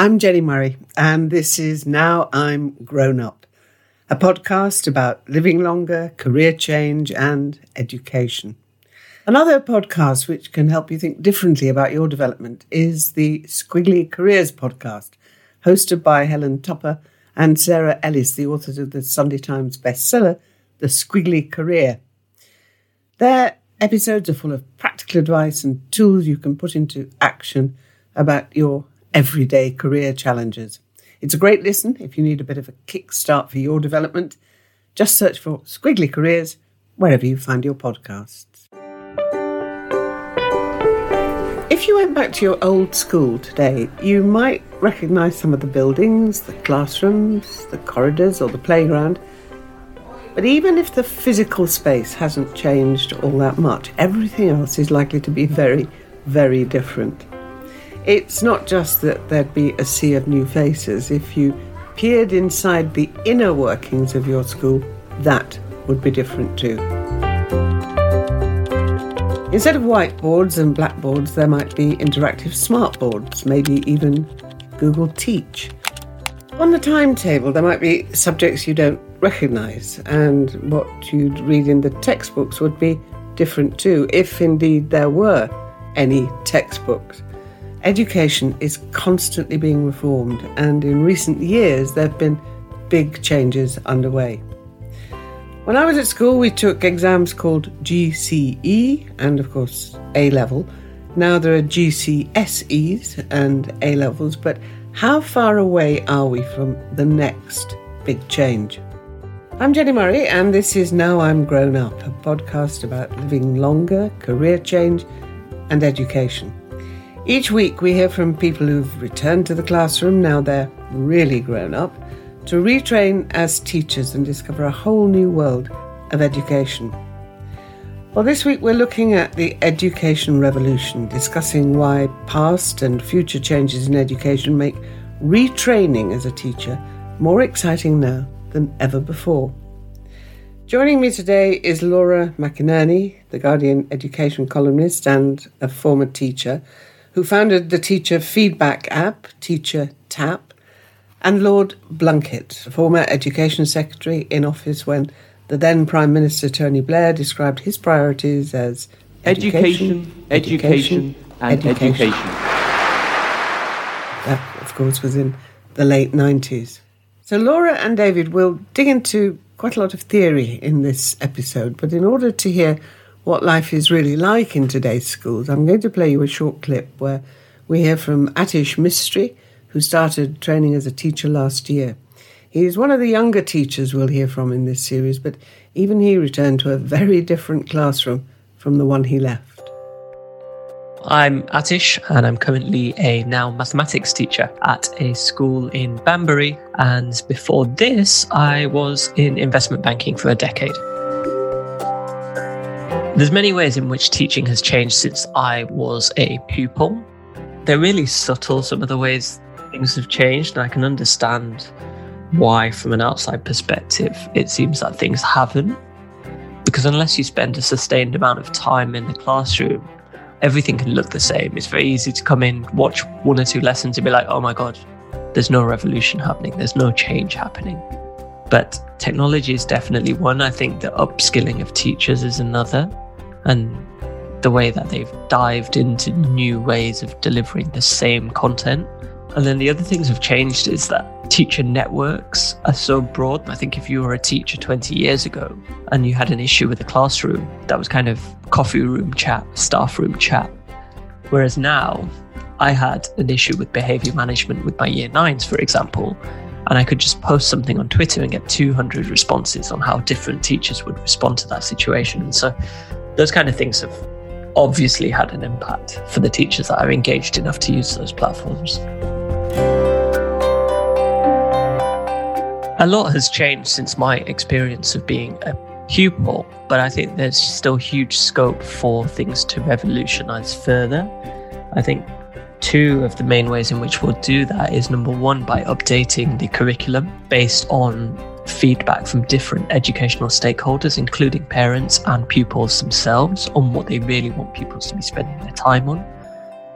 I'm Jenni Murray, and this is Now I'm Grown Up, a podcast about living longer, career change, and education. Another podcast which can help you think differently about your development is the Squiggly Careers podcast, hosted by Helen Tupper and Sarah Ellis, the authors of the Sunday Times bestseller, The Squiggly Career. Their episodes are full of practical advice and tools you can put into action about your everyday career challenges. It's a great listen if you need a bit of a kickstart for your development. Just search for Squiggly Careers wherever you find your podcasts. If you went back to your old school today, you might recognise some of the buildings, the classrooms, the corridors, or the playground. But even if the physical space hasn't changed all that much, everything else is likely to be very, very different. It's not just that there'd be a sea of new faces. If you peered inside the inner workings of your school, that would be different too. Instead of whiteboards and blackboards, there might be interactive smartboards, maybe even Google Teach. On the timetable, there might be subjects you don't recognise, and what you'd read in the textbooks would be different too, if indeed there were any textbooks. Education is constantly being reformed, and in recent years there have been big changes underway. When I was at school, we took exams called GCE and, of course, A level. Now there are GCSEs and A levels, but how far away are we from the next big change? I'm Jenni Murray, and this is Now I'm Grown Up, a podcast about living longer, career change, and education. Each week, we hear from people who've returned to the classroom, now they're really grown up, to retrain as teachers and discover a whole new world of education. Well, this week we're looking at the education revolution, discussing why past and future changes in education make retraining as a teacher more exciting now than ever before. Joining me today is Laura McInerney, the Guardian education columnist and a former teacher who founded the teacher feedback app, Teacher Tapp, and Lord Blunkett, former Education Secretary in office when the then Prime Minister Tony Blair described his priorities as education, education, education, and education. education. That, of course, was in the late 90s. So, Laura and David will dig into quite a lot of theory in this episode, but in order to hear what life is really like in today's schools, I'm going to play you a short clip where we hear from Atish Mistry, who started training as a teacher last year. He is one of the younger teachers we'll hear from in this series, but even he returned to a very different classroom from the one he left. I'm Atish, and I'm currently a now mathematics teacher at a school in Banbury. And before this, I was in investment banking for a decade. There's many ways in which teaching has changed since I was a pupil. They're really subtle, some of the ways things have changed, and I can understand why, from an outside perspective, it seems that things haven't. Because unless you spend a sustained amount of time in the classroom, everything can look the same. It's very easy to come in, watch one or two lessons, and be like, oh my God, there's no revolution happening, there's no change happening. But technology is definitely one. I think the upskilling of teachers is another and the way that they've dived into new ways of delivering the same content. And then the other things have changed is that teacher networks are so broad. I think if you were a teacher 20 years ago and you had an issue with a classroom, that was kind of coffee room chat, staff room chat. Whereas now, I had an issue with behavior management with my year nines, for example, and I could just post something on Twitter and get 200 responses on how different teachers would respond to that situation. And so those kind of things have obviously had an impact for the teachers that are engaged enough to use those platforms. A lot has changed since my experience of being a pupil, but I think there's still huge scope for things to revolutionize further. I think two of the main ways in which we'll do that is number one, by updating the curriculum based on feedback from different educational stakeholders, including parents and pupils themselves, on what they really want pupils to be spending their time on.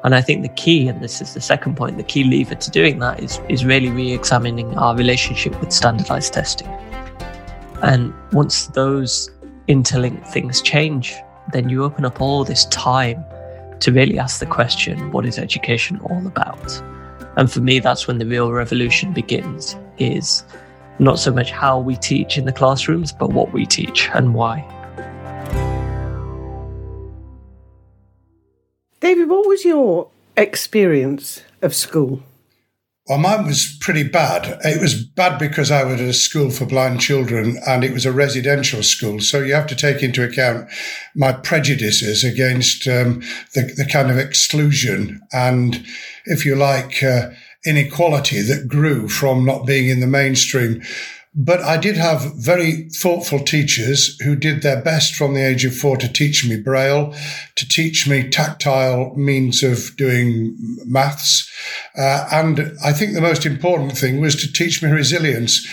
And I think the key, and this is the second point, the key lever to doing that is, is really re examining our relationship with standardized testing. And once those interlinked things change, then you open up all this time to really ask the question what is education all about? And for me, that's when the real revolution begins, is not so much how we teach in the classrooms, but what we teach and why. David, what was your experience of school? Well, mine was pretty bad. It was bad because I was at a school for blind children and it was a residential school. So you have to take into account my prejudices against um, the, the, kind of exclusion and, if you like, uh, inequality that grew from not being in the mainstream. But I did have very thoughtful teachers who did their best from the age of four to teach me Braille, to teach me tactile means of doing maths. Uh, and I think the most important thing was to teach me resilience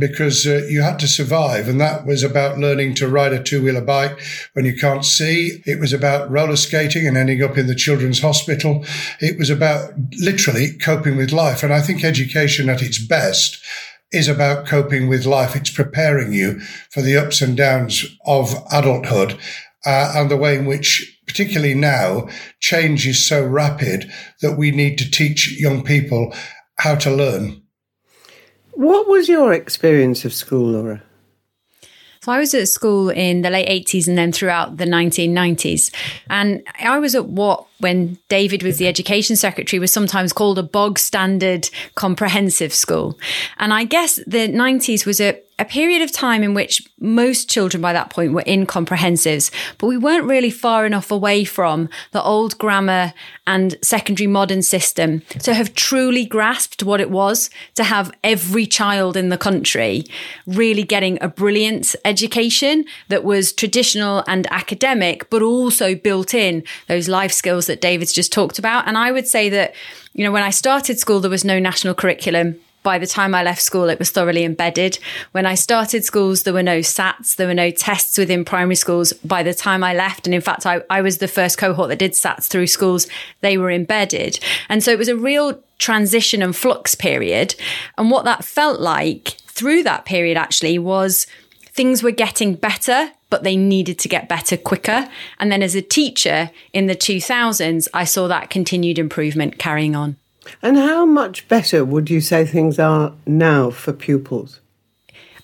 because uh, you had to survive. And that was about learning to ride a two wheeler bike when you can't see. It was about roller skating and ending up in the children's hospital. It was about literally coping with life. And I think education at its best is about coping with life. It's preparing you for the ups and downs of adulthood uh, and the way in which, particularly now, change is so rapid that we need to teach young people how to learn. What was your experience of school, Laura? So I was at school in the late 80s and then throughout the 1990s. And I was at what, when David was the education secretary, was sometimes called a bog standard comprehensive school. And I guess the 90s was a a period of time in which most children by that point were in comprehensives, but we weren't really far enough away from the old grammar and secondary modern system to have truly grasped what it was to have every child in the country really getting a brilliant education that was traditional and academic, but also built in those life skills that David's just talked about. And I would say that, you know, when I started school, there was no national curriculum by the time I left school, it was thoroughly embedded. When I started schools, there were no SATs, there were no tests within primary schools. By the time I left, and in fact, I, I was the first cohort that did SATs through schools, they were embedded. And so it was a real transition and flux period. And what that felt like through that period actually was things were getting better, but they needed to get better quicker. And then as a teacher in the 2000s, I saw that continued improvement carrying on. And how much better would you say things are now for pupils?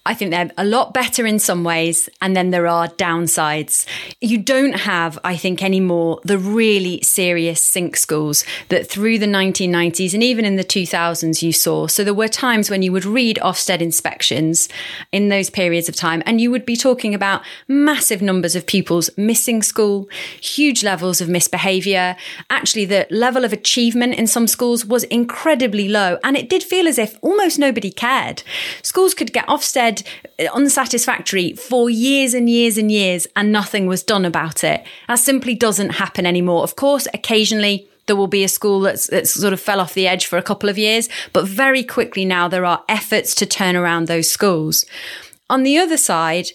I think they're a lot better in some ways, and then there are downsides. You don't have, I think, anymore the really serious sink schools that through the 1990s and even in the 2000s you saw. So there were times when you would read Ofsted inspections in those periods of time, and you would be talking about massive numbers of pupils missing school, huge levels of misbehaviour. Actually, the level of achievement in some schools was incredibly low, and it did feel as if almost nobody cared. Schools could get Ofsted said uh, unsatisfactory for years and years and years, and nothing was done about it. That simply doesn't happen anymore. Of course, occasionally there will be a school that's, that's sort of fell off the edge for a couple of years, but very quickly now there are efforts to turn around those schools. On the other side,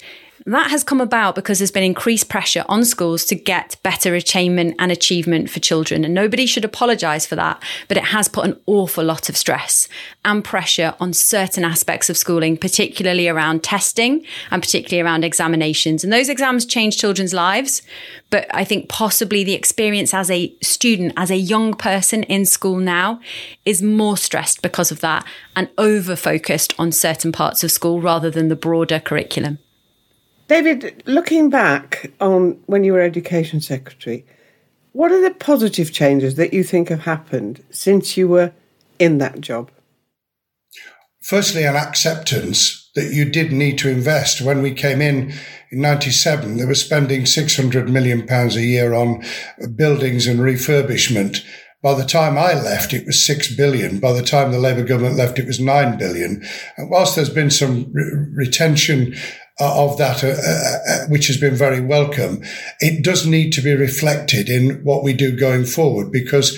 that has come about because there's been increased pressure on schools to get better attainment and achievement for children. And nobody should apologise for that, but it has put an awful lot of stress and pressure on certain aspects of schooling, particularly around testing and particularly around examinations. And those exams change children's lives. But I think possibly the experience as a student, as a young person in school now, is more stressed because of that and over focused on certain parts of school rather than the broader curriculum. David, looking back on when you were Education Secretary, what are the positive changes that you think have happened since you were in that job? Firstly, an acceptance that you did need to invest. When we came in in 97, they were spending 600 million pounds a year on buildings and refurbishment. By the time I left, it was 6 billion. By the time the Labour government left, it was 9 billion. And whilst there's been some re- retention uh, of that, uh, uh, uh, which has been very welcome. It does need to be reflected in what we do going forward because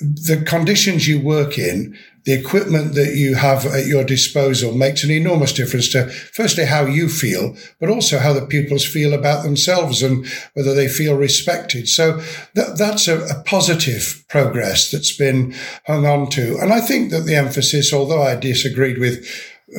the conditions you work in, the equipment that you have at your disposal makes an enormous difference to, firstly, how you feel, but also how the pupils feel about themselves and whether they feel respected. So that, that's a, a positive progress that's been hung on to. And I think that the emphasis, although I disagreed with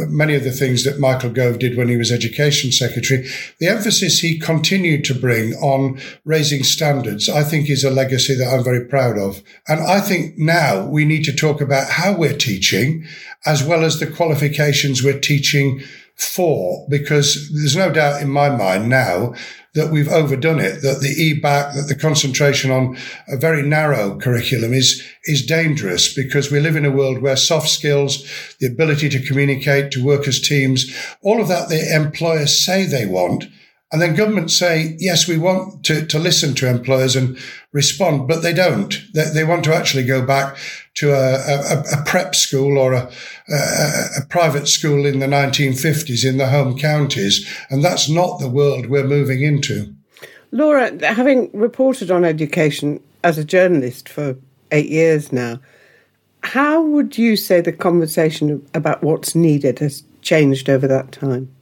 many of the things that Michael Gove did when he was Education Secretary, the emphasis he continued to bring on raising standards, I think is a legacy that I'm very proud of. And I think now we need to talk about how we're teaching as well as the qualifications we're teaching for, because there's no doubt in my mind now that we've overdone it, that the EBacc, that the concentration on a very narrow curriculum is, is dangerous because we live in a world where soft skills, the ability to communicate, to work as teams, all of that the employers say they want. And then governments say, yes, we want to, to listen to employers and respond, but they don't. They, they want to actually go back to a, a, a prep school or a, a, private school in the 1950s in the home counties. And that's not the world we're moving into. Laura, having reported on education as a journalist for eight years now, how would you say the conversation about what's needed has changed over that time?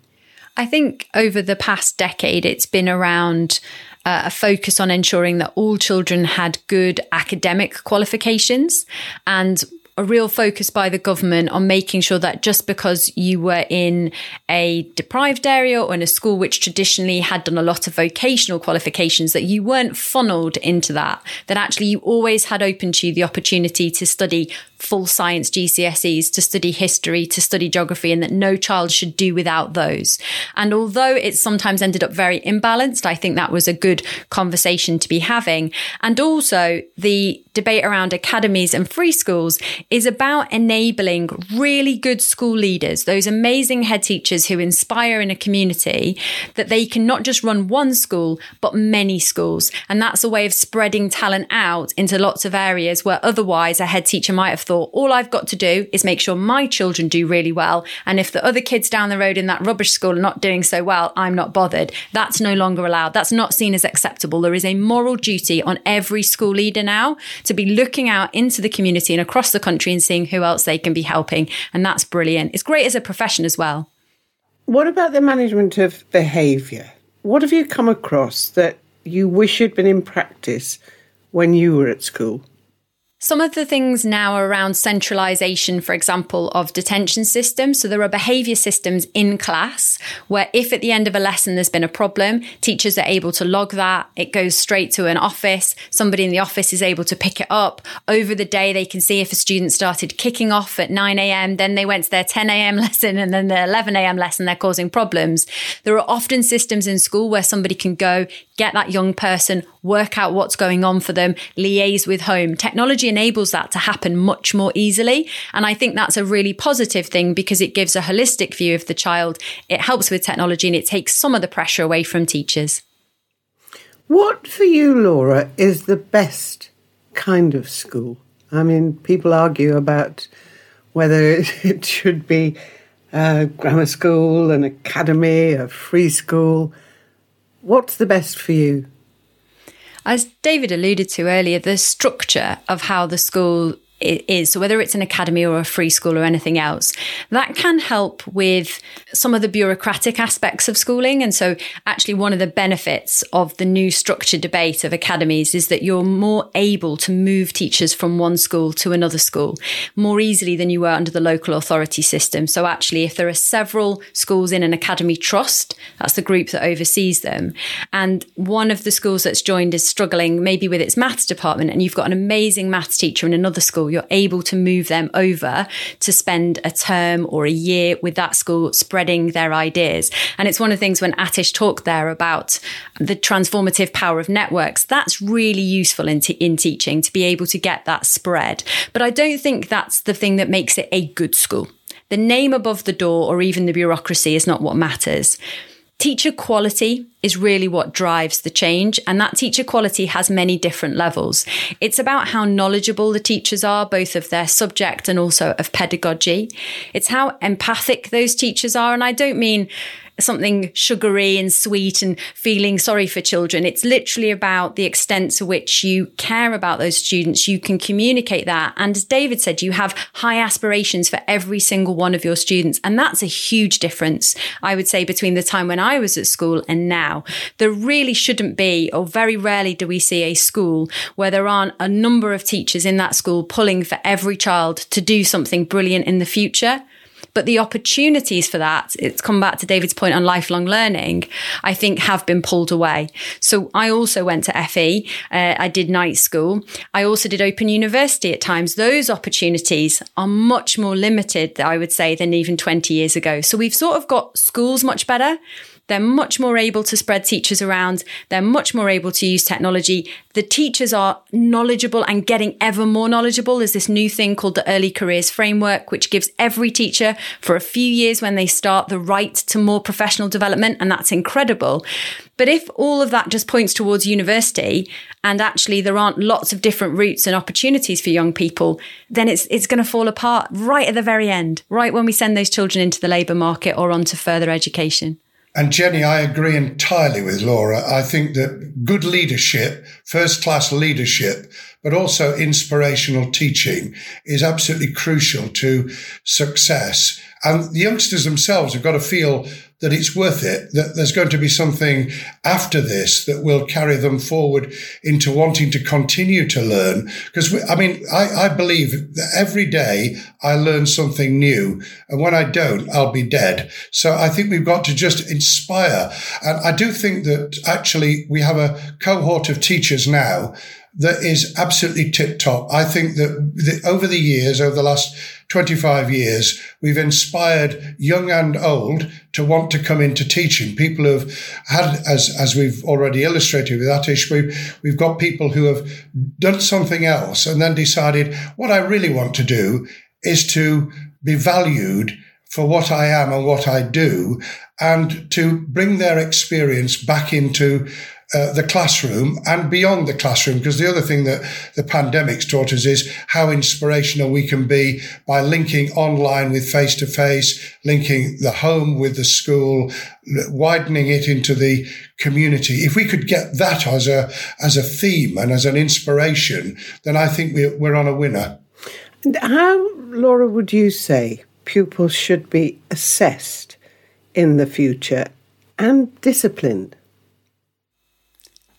I think over the past decade, it's been around uh, a focus on ensuring that all children had good academic qualifications and a real focus by the government on making sure that just because you were in a deprived area or in a school which traditionally had done a lot of vocational qualifications, that you weren't funneled into that, that actually you always had open to you the opportunity to study full science GCSEs, to study history, to study geography, and that no child should do without those. And although it sometimes ended up very imbalanced, I think that was a good conversation to be having. And also the debate around academies and free schools is about enabling really good school leaders, those amazing head teachers who inspire in a community that they can not just run one school, but many schools. And that's a way of spreading talent out into lots of areas where otherwise a head teacher might have thought, all I've got to do is make sure my children do really well. And if the other kids down the road in that rubbish school are not doing so well, I'm not bothered. That's no longer allowed. That's not seen as acceptable. There is a moral duty on every school leader now to be looking out into the community and across the country and seeing who else they can be helping. And that's brilliant. It's great as a profession as well. What about the management of behaviour? What have you come across that you wish had been in practice when you were at school? Some of the things now are around centralization, for example, of detention systems. So there are behavior systems in class where if at the end of a lesson there's been a problem, teachers are able to log that. It goes straight to an office. Somebody in the office is able to pick it up. Over the day, they can see if a student started kicking off at 9 a.m., then they went to their 10 a.m. lesson and then their 11 a.m. lesson, they're causing problems. There are often systems in school where somebody can go, get that young person, work out what's going on for them, liaise with home. Technology enables that to happen much more easily. And I think that's a really positive thing because it gives a holistic view of the child. It helps with technology and it takes some of the pressure away from teachers. What for you, Laura, is the best kind of school? I mean, people argue about whether it should be a grammar school, an academy, a free school. What's the best for you? As David alluded to earlier, the structure of how the school is. So whether it's an academy or a free school or anything else, that can help with some of the bureaucratic aspects of schooling. And so actually one of the benefits of the new structure debate of academies is that you're more able to move teachers from one school to another school more easily than you were under the local authority system. So actually, if there are several schools in an academy trust, that's the group that oversees them. And one of the schools that's joined is struggling maybe with its maths department and you've got an amazing maths teacher in another school you're able to move them over to spend a term or a year with that school spreading their ideas. And it's one of the things when Atish talked there about the transformative power of networks, that's really useful in, t- in teaching to be able to get that spread. But I don't think that's the thing that makes it a good school. The name above the door or even the bureaucracy is not what matters. Teacher quality is really what drives the change. And that teacher quality has many different levels. It's about how knowledgeable the teachers are, both of their subject and also of pedagogy. It's how empathic those teachers are. And I don't mean something sugary and sweet and feeling sorry for children. It's literally about the extent to which you care about those students. You can communicate that. And as David said, you have high aspirations for every single one of your students. And that's a huge difference, I would say, between the time when I was at school and now. There really shouldn't be, or very rarely do we see a school where there aren't a number of teachers in that school pulling for every child to do something brilliant in the future. But the opportunities for that, it's come back to David's point on lifelong learning, I think have been pulled away. So I also went to FE. Uh, I did night school. I also did open university at times. Those opportunities are much more limited, I would say, than even 20 years ago. So we've sort of got schools much better. They're much more able to spread teachers around. They're much more able to use technology. The teachers are knowledgeable and getting ever more knowledgeable. There's this new thing called the Early Careers Framework, which gives every teacher for a few years when they start the right to more professional development. And that's incredible. But if all of that just points towards university and actually there aren't lots of different routes and opportunities for young people, then it's it's going to fall apart right at the very end, right when we send those children into the labour market or onto further education. And Jenni, I agree entirely with Laura. I think that good leadership, first class leadership, but also inspirational teaching is absolutely crucial to success. And the youngsters themselves have got to feel that it's worth it, that there's going to be something after this that will carry them forward into wanting to continue to learn. Because, I mean, I, I believe that every day I learn something new. And when I don't, I'll be dead. So I think we've got to just inspire. And I do think that actually we have a cohort of teachers now that is absolutely tip top. I think that the, over the years, over the last 25 years, we've inspired young and old to want to come into teaching. People who've had, as, as we've already illustrated with Atish, we've, we've got people who have done something else and then decided what I really want to do is to be valued for what I am and what I do and to bring their experience back into uh, the classroom and beyond the classroom. Because the other thing that the pandemic's taught us is how inspirational we can be by linking online with face to face, linking the home with the school, widening it into the community. If we could get that as a, as a theme and as an inspiration, then I think we're, we're on a winner. And how, Laura, would you say pupils should be assessed in the future and disciplined?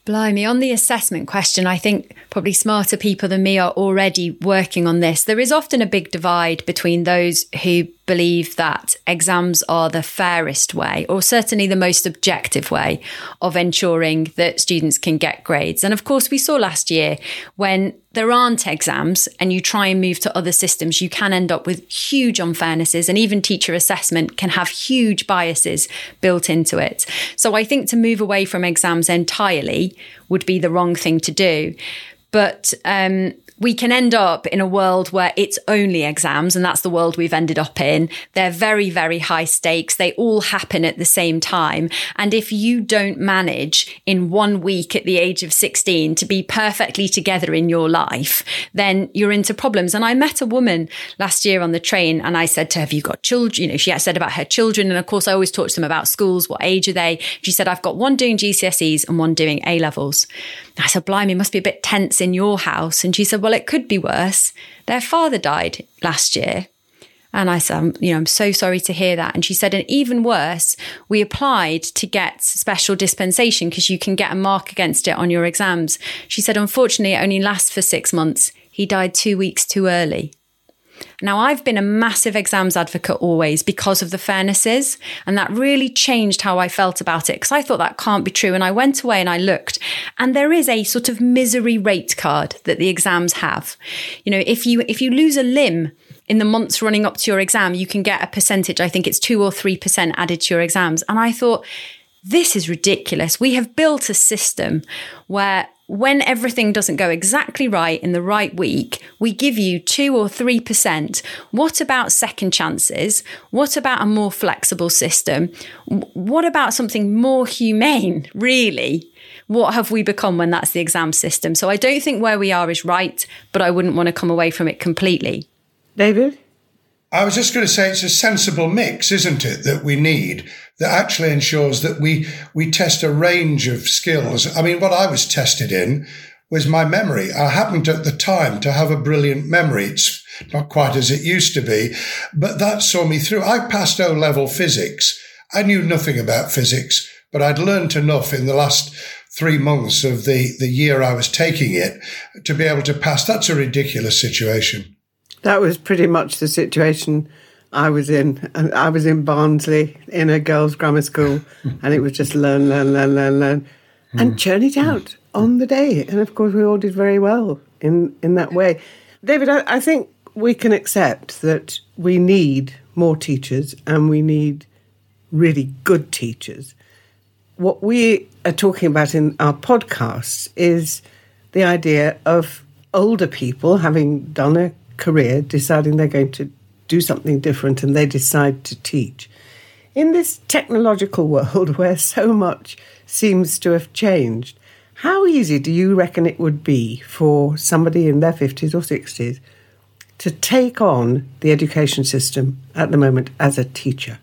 Blimey, on the assessment question, I think probably smarter people than me are already working on this. There is often a big divide between those who believe that exams are the fairest way, or certainly the most objective way of ensuring that students can get grades. And of course, we saw last year when there aren't exams and you try and move to other systems, you can end up with huge unfairnesses and even teacher assessment can have huge biases built into it. So I think to move away from exams entirely would be the wrong thing to do. But um, we can end up in a world where it's only exams, and that's the world we've ended up in. They're very, very high stakes. They all happen at the same time. And if you don't manage in one week at the age of 16 to be perfectly together in your life, then you're into problems. And I met a woman last year on the train and I said to her, Have you got children? You know, she said about her children. And of course, I always talk to them about schools. What age are they? She said, I've got one doing GCSEs and one doing A levels. I said, Blimey, must be a bit tense in your house. And she said, Well, it could be worse. Their father died last year. And I said, you know, I'm so sorry to hear that. And she said, and even worse, we applied to get special dispensation because you can get a mark against it on your exams. She said, unfortunately, it only lasts for six months. He died two weeks too early. Now, I've been a massive exams advocate always because of the fairnesses, and that really changed how I felt about it because I thought that can't be true. And I went away and I looked, and there is a sort of misery rate card that the exams have. You know, if you if you lose a limb in the months running up to your exam, you can get a percentage. I think it's two or three percent added to your exams. And I thought, this is ridiculous. We have built a system where when everything doesn't go exactly right in the right week, we give you two or three percent. What about second chances? What about a more flexible system? What about something more humane, really? What have we become when that's the exam system? So I don't think where we are is right, but I wouldn't want to come away from it completely. David? I was just going to say it's a sensible mix, isn't it, that we need that actually ensures that we we test a range of skills. I mean, what I was tested in was my memory. I happened at the time to have a brilliant memory. It's not quite as it used to be, but that saw me through. I passed O level physics. I knew nothing about physics, but I'd learned enough in the last three months of the, the year I was taking it to be able to pass. That's a ridiculous situation. That was pretty much the situation I was in. I was in Barnsley in a girls' grammar school, and it was just learn, learn, learn, learn, learn, and hmm. churn it hmm. out on the day. And of course, we all did very well in, in that way. David, I, I think we can accept that we need more teachers and we need really good teachers. What we are talking about in our podcast is the idea of older people having done a career, deciding they're going to do something different, and they decide to teach. In this technological world where so much seems to have changed, how easy do you reckon it would be for somebody in their 50s or 60s to take on the education system at the moment as a teacher?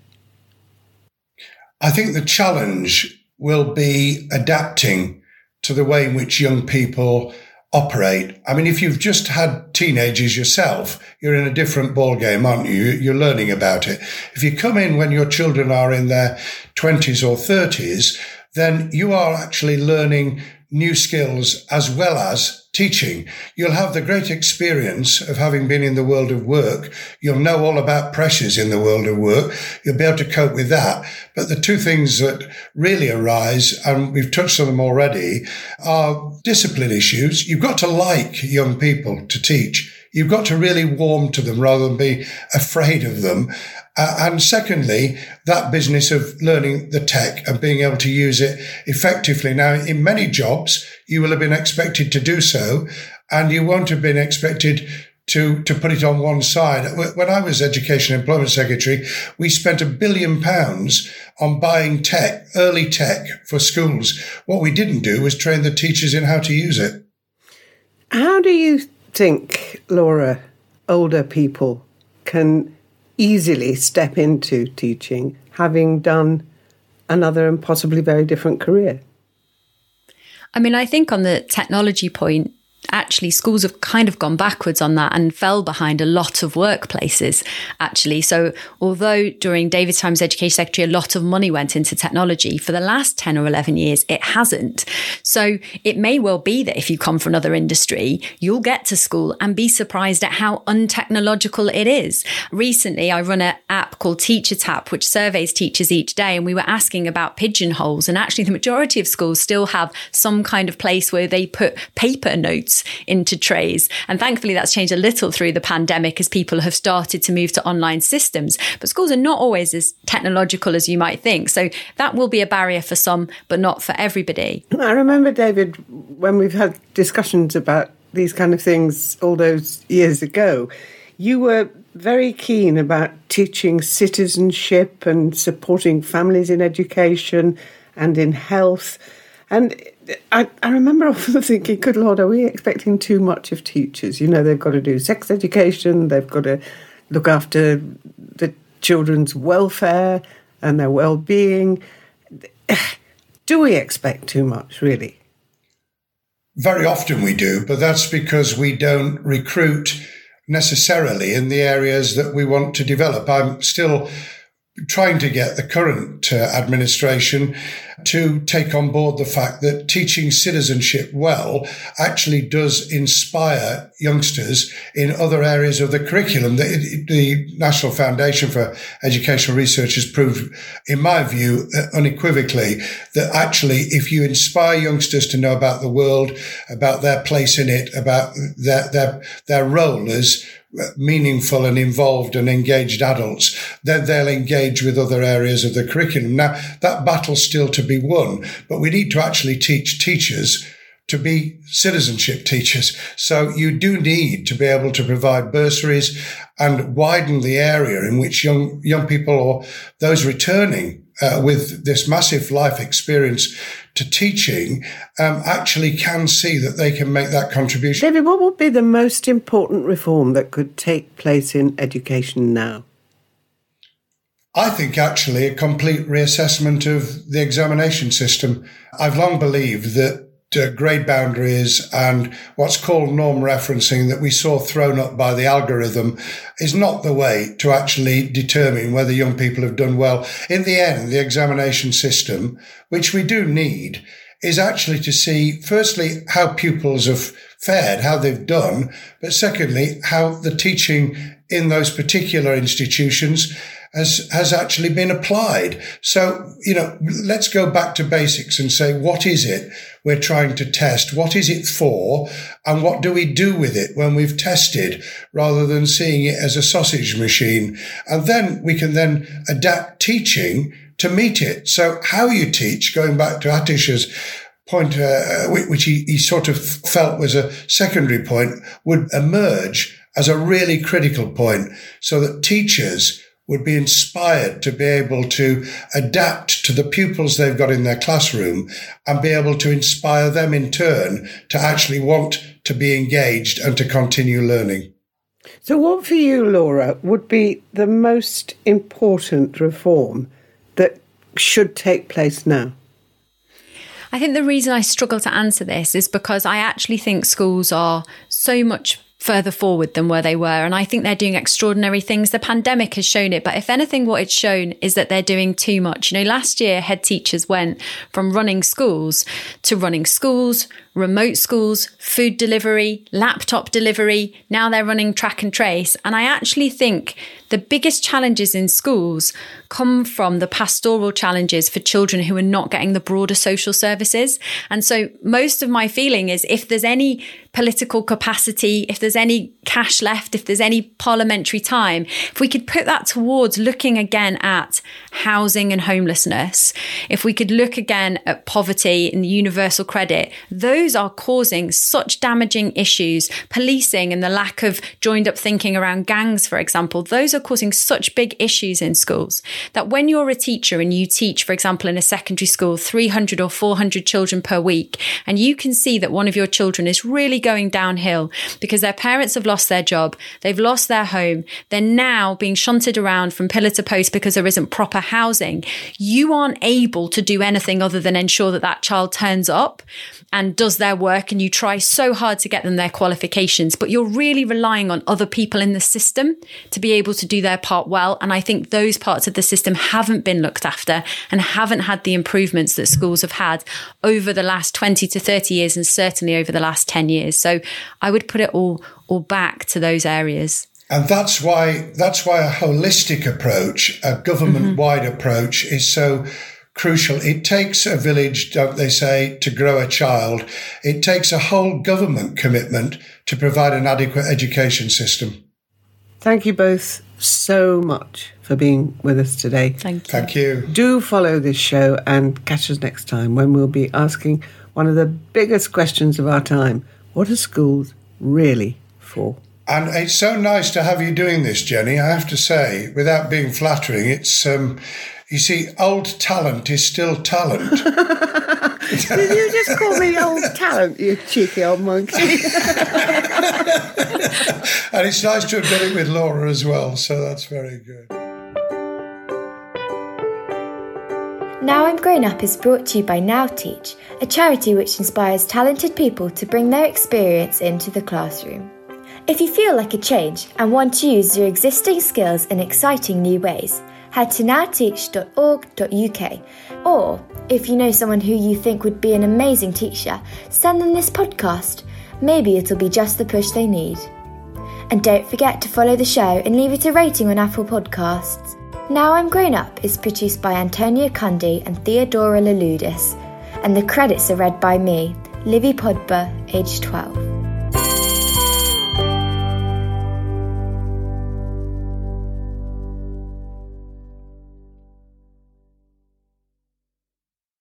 I think the challenge will be adapting to the way in which young people operate. I mean, if you've just had teenagers yourself, you're in a different ballgame, aren't you? You're learning about it. If you come in when your children are in their 20s or 30s, then you are actually learning new skills as well as teaching. You'll have the great experience of having been in the world of work. You'll know all about pressures in the world of work. You'll be able to cope with that. But the two things that really arise, and we've touched on them already, are discipline issues. You've got to like young people to teach. You've got to really warm to them rather than be afraid of them. Uh, and secondly, that business of learning the tech and being able to use it effectively. Now, in many jobs, you will have been expected to do so and you won't have been expected to, to put it on one side. When I was Education Employment Secretary, we spent a billion pounds on buying tech, early tech for schools. What we didn't do was train the teachers in how to use it. How do you think, Laura, older people can easily step into teaching, having done another and possibly very different career? I mean, I think on the technology point, actually schools have kind of gone backwards on that and fell behind a lot of workplaces actually. So although during david's time as education secretary a lot of money went into technology for the last 10 or 11 years it hasn't. So it may well be that if you come from another industry you'll get to school and be surprised at how untechnological it is. Recently i run an app called Teacher Tapp which surveys teachers each day and we were asking about pigeonholes. And actually the majority of schools still have some kind of place where they put paper notes into trays. And thankfully, that's changed a little through the pandemic as people have started to move to online systems. But schools are not always as technological as you might think. So that will be a barrier for some, but not for everybody. I remember, David, when we've had discussions about these kind of things all those years ago, you were very keen about teaching citizenship and supporting families in education and in health. And I, I remember often thinking, good Lord, are we expecting too much of teachers? You know, they've got to do sex education, they've got to look after the children's welfare and their well being. Do we expect too much, really? Very often we do, but that's because we don't recruit necessarily in the areas that we want to develop. I'm still trying to get the current uh, administration to take on board the fact that teaching citizenship well actually does inspire youngsters in other areas of the curriculum. The, the National Foundation for Educational Research has proved, in my view, uh, unequivocally that actually if you inspire youngsters to know about the world, about their place in it, about their, their, their role as meaningful and involved and engaged adults, then they'll engage with other areas of the curriculum. Now, that battle's still to be won, but we need to actually teach teachers to be citizenship teachers. So you do need to be able to provide bursaries and widen the area in which young, young people or those returning uh, with this massive life experience to teaching um, actually can see that they can make that contribution. David, what would be the most important reform that could take place in education now? I think actually a complete reassessment of the examination system. I've long believed that grade boundaries and what's called norm referencing that we saw thrown up by the algorithm is not the way to actually determine whether young people have done well. In the end, the examination system, which we do need, is actually to see, firstly, how pupils have fared, how they've done, but secondly, how the teaching in those particular institutions has, has actually been applied. So, you know, let's go back to basics and say, what is it we're trying to test? What is it for? And what do we do with it when we've tested rather than seeing it as a sausage machine? And then we can then adapt teaching to meet it. So how you teach, going back to Atish's point, uh, which he, he sort of felt was a secondary point, would emerge as a really critical point so that teachers would be inspired to be able to adapt to the pupils they've got in their classroom and be able to inspire them in turn to actually want to be engaged and to continue learning. So, what for you, Laura, would be the most important reform that should take place now? I think the reason I struggle to answer this is because I actually think schools are so much further forward than where they were. And I think they're doing extraordinary things. The pandemic has shown it. But if anything, what it's shown is that they're doing too much. You know, last year, head teachers went from running schools to running schools, remote schools, food delivery, laptop delivery. Now they're running track and trace. And I actually think the biggest challenges in schools come from the pastoral challenges for children who are not getting the broader social services. And so most of my feeling is if there's any political capacity, if there's any cash left, if there's any parliamentary time, if we could put that towards looking again at housing and homelessness, if we could look again at poverty and universal credit, those are causing such damaging issues. Policing and the lack of joined up thinking around gangs, for example, those are causing such big issues in schools that when you're a teacher and you teach, for example, in a secondary school, 300 or 400 children per week, and you can see that one of your children is really going downhill because their parents have lost their job, they've lost their home, they're now being shunted around from pillar to post because there isn't proper housing, you aren't able to do anything other than ensure that that child turns up and does their work and you try so hard to get them their qualifications, but you're really relying on other people in the system to be able to do their part well. And I think those parts of the system haven't been looked after and haven't had the improvements that schools have had over the last 20 to 30 years and certainly over the last 10 years. So I would put it all all back to those areas. And that's why that's why a holistic approach, a government-wide mm-hmm. approach is so crucial. It takes a village, don't they say, to grow a child. It takes a whole government commitment to provide an adequate education system. Thank you both so much for being with us today. Thank you. Thank you. Do follow this show and catch us next time when we'll be asking one of the biggest questions of our time what are schools really for? And it's so nice to have you doing this, Jenni. I have to say, without being flattering, it's um, you see, old talent is still talent. Did you just call me old talent, you cheeky old monkey? and it's nice to have done it with Laura as well, so that's very good. Now I'm Grown Up is brought to you by Now Teach, a charity which inspires talented people to bring their experience into the classroom. If you feel like a change and want to use your existing skills in exciting new ways, nowteach.org.uk. Or, if you know someone who you think would be an amazing teacher, send them this podcast. Maybe it'll be just the push they need. And don't forget to follow the show and leave it a rating on Apple Podcasts. Now I'm Grown Up is produced by Antonia Cundy and Theodora Laludis, and the credits are read by me, Livy Podber, age 12.